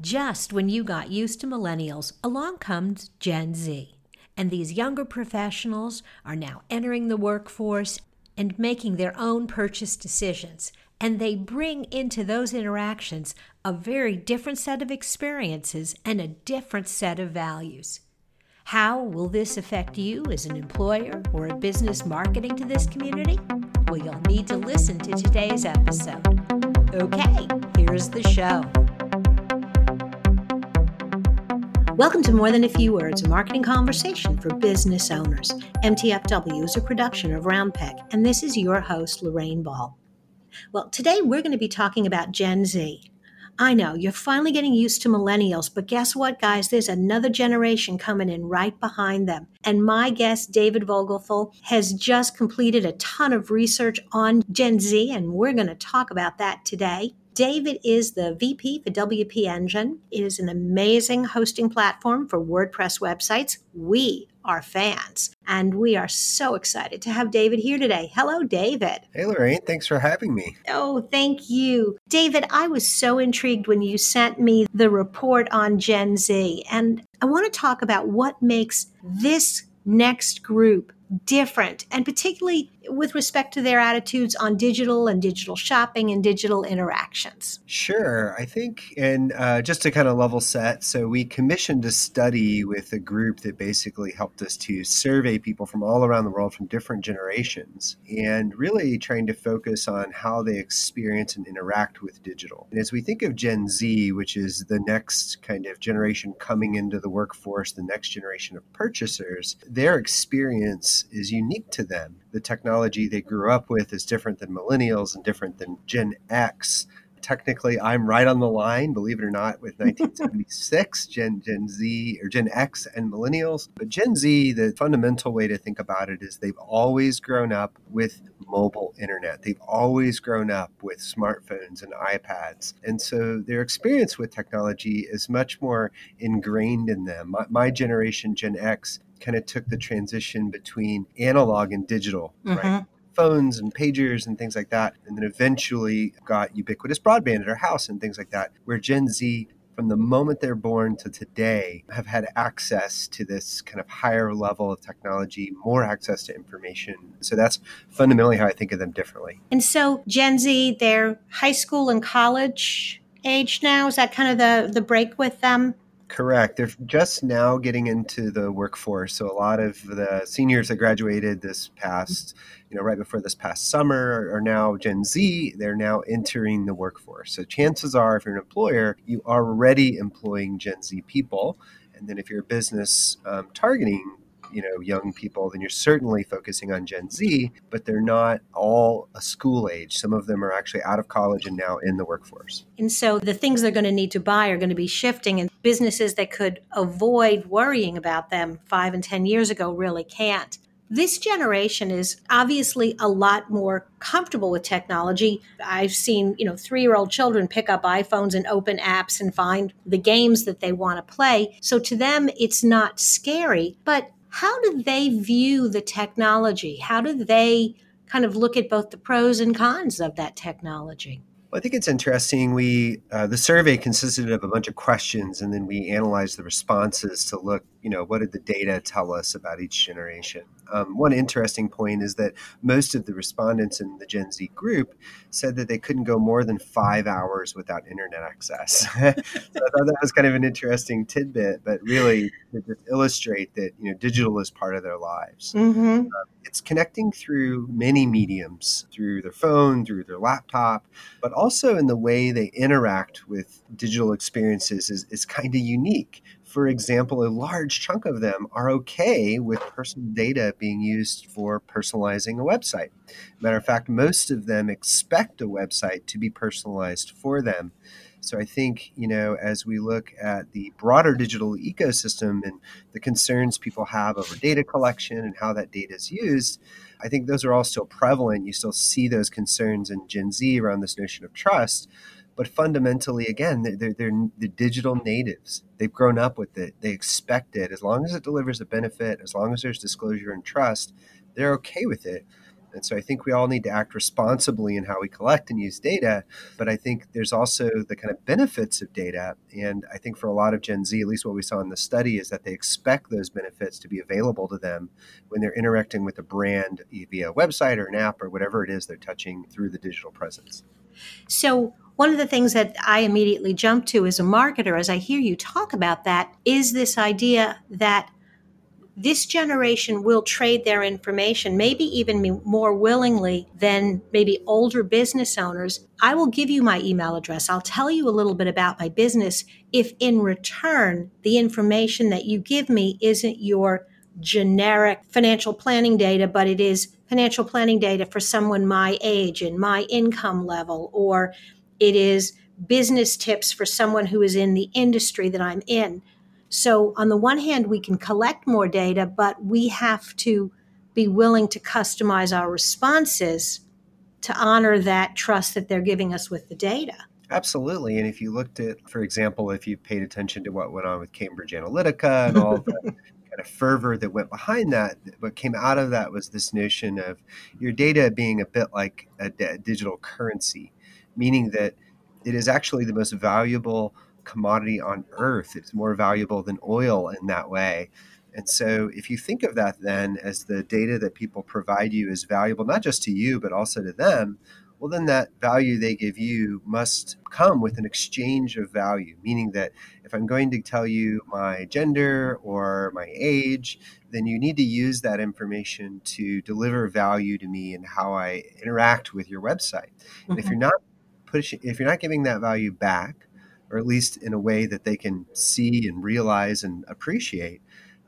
Just when you got used to millennials, along comes Gen Z. And these younger professionals are now entering the workforce and making their own purchase decisions. And they bring into those interactions a very different set of experiences and a different set of values. How will this affect you as an employer or a business marketing to this community? Well, you'll need to listen to today's episode. Okay, here's the show. Welcome to More Than a Few Words, a marketing conversation for business owners. MTFW is a production of Roundpeg, and this is your host, Lorraine Ball. Well, today we're going to be talking about Gen Z. I know you're finally getting used to millennials, but guess what, guys? There's another generation coming in right behind them. And my guest, David Vogelpohl, has just completed a ton of research on Gen Z, and we're going to talk about that today. David is the VP for WP Engine. It is an amazing hosting platform for WordPress websites. We are fans, and we are so excited to have David here today. Hello, David. Hey, Lorraine. Thanks for having me. Oh, thank you. David, I was so intrigued when you sent me the report on Gen Z, and I want to talk about what makes this next group different, and particularly with respect to their attitudes on digital and digital shopping and digital interactions? Sure. I think, and uh, just to kind of level set, so we commissioned a study with a group that basically helped us to survey people from all around the world from different generations and really trying to focus on how they experience and interact with digital. And as we think of Gen Z, which is the next kind of generation coming into the workforce, the next generation of purchasers, their experience is unique to them. The technology they grew up with is different than millennials and different than Gen X. Technically, I'm right on the line, believe it or not, with 1976, Gen Gen Z or Gen X and millennials. But Gen Z, the fundamental way to think about it is they've always grown up with mobile internet. They've always grown up with smartphones and iPads. And so their experience with technology is much more ingrained in them. My, my generation, Gen X, kind of took the transition between analog and digital, mm-hmm. right? Phones and pagers and things like that. And then eventually got ubiquitous broadband at our house and things like that, where Gen Z from the moment they're born to today have had access to this kind of higher level of technology, more access to information. So that's fundamentally how I think of them differently. And so Gen Z, they're high school and college age now. Is that kind of the the break with them? Correct. They're just now getting into the workforce. So a lot of the seniors that graduated this past, you know, right before this past summer are now Gen Z. They're now entering the workforce. So chances are, if you're an employer, you are already employing Gen Z people. And then if you're a business um, targeting you know young people then you're certainly focusing on gen z but they're not all a school age some of them are actually out of college and now in the workforce and so the things they're going to need to buy are going to be shifting and businesses that could avoid worrying about them five and ten years ago really can't this generation is obviously a lot more comfortable with technology. I've seen, you know, three year old children pick up iPhones and open apps and find the games that they want to play. So to them, it's not scary. But how do they view the technology? How do they kind of look at both the pros and cons of that technology? Well, I think it's interesting. We uh, the survey consisted of a bunch of questions, and then we analyzed the responses to look, you know, what did the data tell us about each generation. Um, one interesting point is that most of the respondents in the Gen Z group said that they couldn't go more than five hours without internet access. so I thought that was kind of an interesting tidbit, but really to just illustrate that you know digital is part of their lives. Mm-hmm. Uh, it's connecting through many mediums, through their phone, through their laptop, but also in the way they interact with digital experiences is, is kind of unique for example, a large chunk of them are okay with personal data being used for personalizing a website. Matter of fact, most of them expect a website to be personalized for them. So I think, you know, as we look at the broader digital ecosystem and the concerns people have over data collection and how that data is used, I think those are all still prevalent. You still see those concerns in Gen Z around this notion of trust but fundamentally again they're, they're, they're, digital natives they've grown up with it they expect it as long as it delivers a benefit as long as there's disclosure and trust they're okay with it And so I think we all need to act responsibly in how we collect and use data. But I think there's also the kind of benefits of data. And I think for a lot of Gen Z, at least what we saw in the study, is that they expect those benefits to be available to them when they're interacting with a brand via a website or an app or whatever it is they're touching through the digital presence. So, one of the things that I immediately jump to as a marketer, as I hear you talk about that, is this idea that this generation will trade their information, maybe even more willingly than maybe older business owners. I will give you my email address. I'll tell you a little bit about my business if in return the information that you give me isn't your generic financial planning data, but it is financial planning data for someone my age and my income level, or it is business tips for someone who is in the industry that I'm in. So, on the one hand, we can collect more data, but we have to be willing to customize our responses to honor that trust that they're giving us with the data. Absolutely. And if you looked at, for example, if you paid attention to what went on with Cambridge Analytica and all the kind of fervor that went behind that, what came out of that was this notion of your data being a bit like a digital currency, meaning that it is actually the most valuable commodity on earth. It's more valuable than oil in that way. And so, if you think of that then as the data that people provide you is valuable, not just to you, but also to them, well, then that value they give you must come with an exchange of value, meaning that if I'm going to tell you my gender or my age, then you need to use that information to deliver value to me and how I interact with your website. Mm-hmm. And if mm-hmm. you're not pushing, if you're not giving that value back, or at least in a way that they can see and realize and appreciate.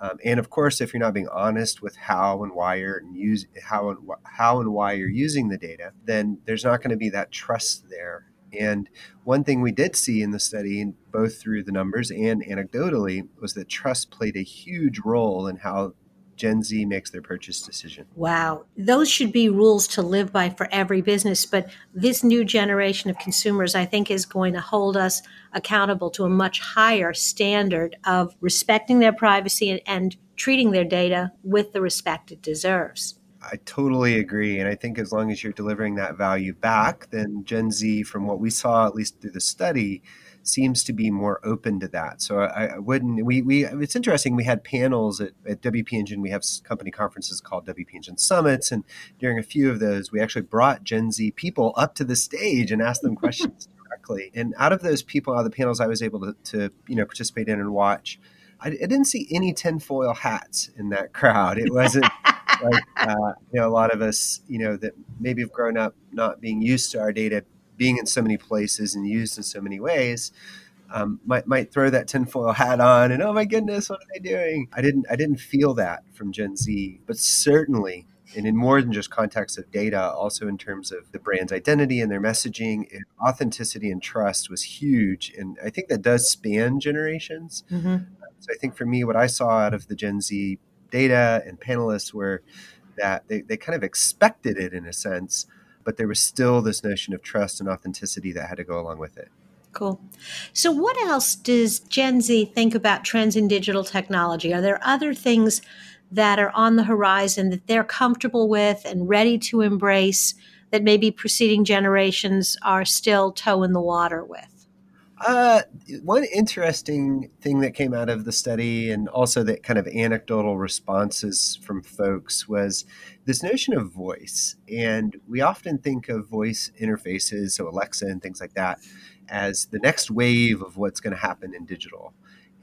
Um, and of course, if you're not being honest with how and why you're use how and wh- how and why you're using the data, then there's not going to be that trust there. And one thing we did see in the study, both through the numbers and anecdotally, was that trust played a huge role in how Gen Z makes their purchase decision. Wow. Those should be rules to live by for every business. But this new generation of consumers, I think, is going to hold us accountable to a much higher standard of respecting their privacy and, and treating their data with the respect it deserves. I totally agree. And I think as long as you're delivering that value back, then Gen Z, from what we saw, at least through the study, seems to be more open to that. So I, I, wouldn't. We, we it's interesting. We had panels at, at WP Engine. We have company conferences called WP Engine Summits, and during a few of those, we actually brought Gen Z people up to the stage and asked them questions directly. And out of those people, out of the panels, I was able to, to you know participate in and watch. I, I didn't see any tinfoil hats in that crowd. It wasn't. like uh, you know, a lot of us, you know, that maybe have grown up not being used to our data being in so many places and used in so many ways, um, might might throw that tinfoil hat on and oh my goodness, what are they doing? I didn't I didn't feel that from Gen Z, but certainly and in more than just context of data, also in terms of the brand's identity and their messaging, authenticity and trust was huge, and I think that does span generations. Mm-hmm. So I think for me, what I saw out of the Gen Z data and panelists were that they, they kind of expected it in a sense, but there was still this notion of trust and authenticity that had to go along with it. Cool. So, what else does Gen Z think about trends in digital technology? Are there other things that are on the horizon that they're comfortable with and ready to embrace that maybe preceding generations are still toe in the water with? Uh, one interesting thing that came out of the study, and also that kind of anecdotal responses from folks, was this notion of voice. And we often think of voice interfaces, so Alexa and things like that, as the next wave of what's going to happen in digital.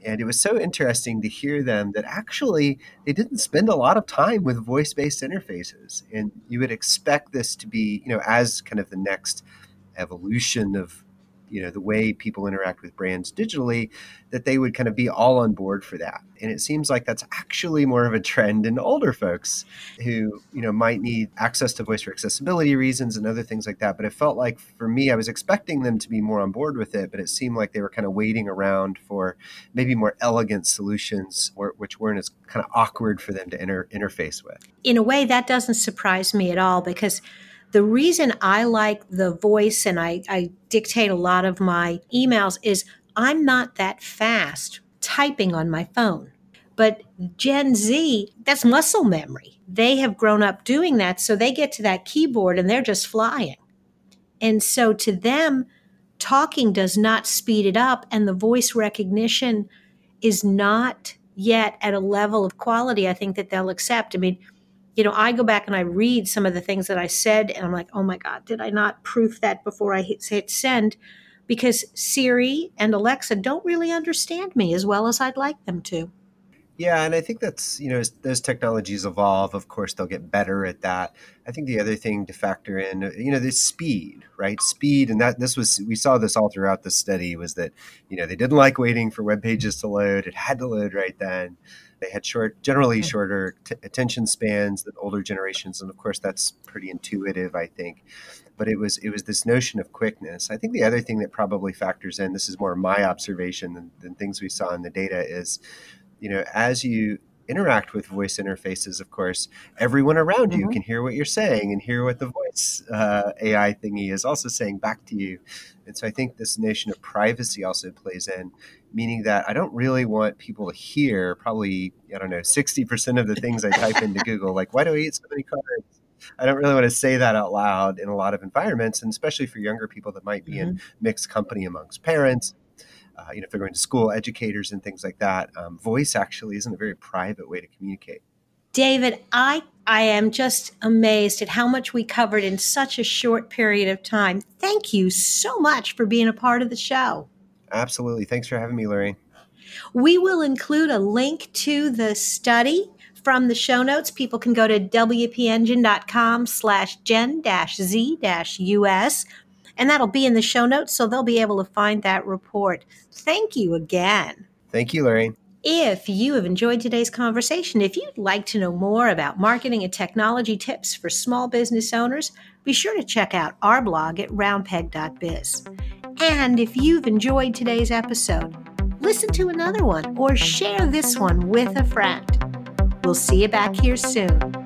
And it was so interesting to hear them that actually they didn't spend a lot of time with voice based interfaces. And you would expect this to be, you know, as kind of the next evolution of you know the way people interact with brands digitally that they would kind of be all on board for that. And it seems like that's actually more of a trend in older folks who you know might need access to voice for accessibility reasons and other things like that. But it felt like for me i was expecting them to be more on board with it but it seemed like they were kind of waiting around for maybe more elegant solutions which weren't as kind of awkward for them to inter- interface with. In a way that doesn't surprise me at all because the reason I like the voice and I, I dictate a lot of my emails is I'm not that fast typing on my phone. But Gen Z, that's muscle memory. They have grown up doing that. So they get to that keyboard and they're just flying. And so to them, talking does not speed it up, and the voice recognition is not yet at a level of quality I think that they'll accept. I mean, you know, I go back and I read some of the things that I said, and I'm like, oh my God, did I not proof that before I hit, hit send? Because Siri and Alexa don't really understand me as well as I'd like them to. Yeah, and I think that's, you know, as those technologies evolve, of course, they'll get better at that. I think the other thing to factor in, you know, the speed, right? Speed, and that this was, we saw this all throughout the study was that, you know, they didn't like waiting for web pages to load. It had to load right then. They had short, generally shorter t- attention spans than older generations, and of course, that's pretty intuitive, I think. But it was it was this notion of quickness. I think the other thing that probably factors in, this is more my observation than, than things we saw in the data, is you know, as you interact with voice interfaces, of course, everyone around mm-hmm. you can hear what you're saying and hear what the voice uh, AI thingy is also saying back to you. And so I think this notion of privacy also plays in, meaning that I don't really want people to hear probably, I don't know, 60% of the things I type into Google, like, why do I eat so many carbs? I don't really want to say that out loud in a lot of environments, and especially for younger people that might be mm-hmm. in mixed company amongst parents uh, you know, if they're going to school, educators and things like that. Um, voice actually isn't a very private way to communicate. David, I I am just amazed at how much we covered in such a short period of time. Thank you so much for being a part of the show. Absolutely. Thanks for having me, Larry. We will include a link to the study from the show notes. People can go to wpengine.com slash gen z us and that'll be in the show notes, so they'll be able to find that report. Thank you again. Thank you, Larry. If you have enjoyed today's conversation, if you'd like to know more about marketing and technology tips for small business owners, be sure to check out our blog at roundpeg.biz. And if you've enjoyed today's episode, listen to another one or share this one with a friend. We'll see you back here soon.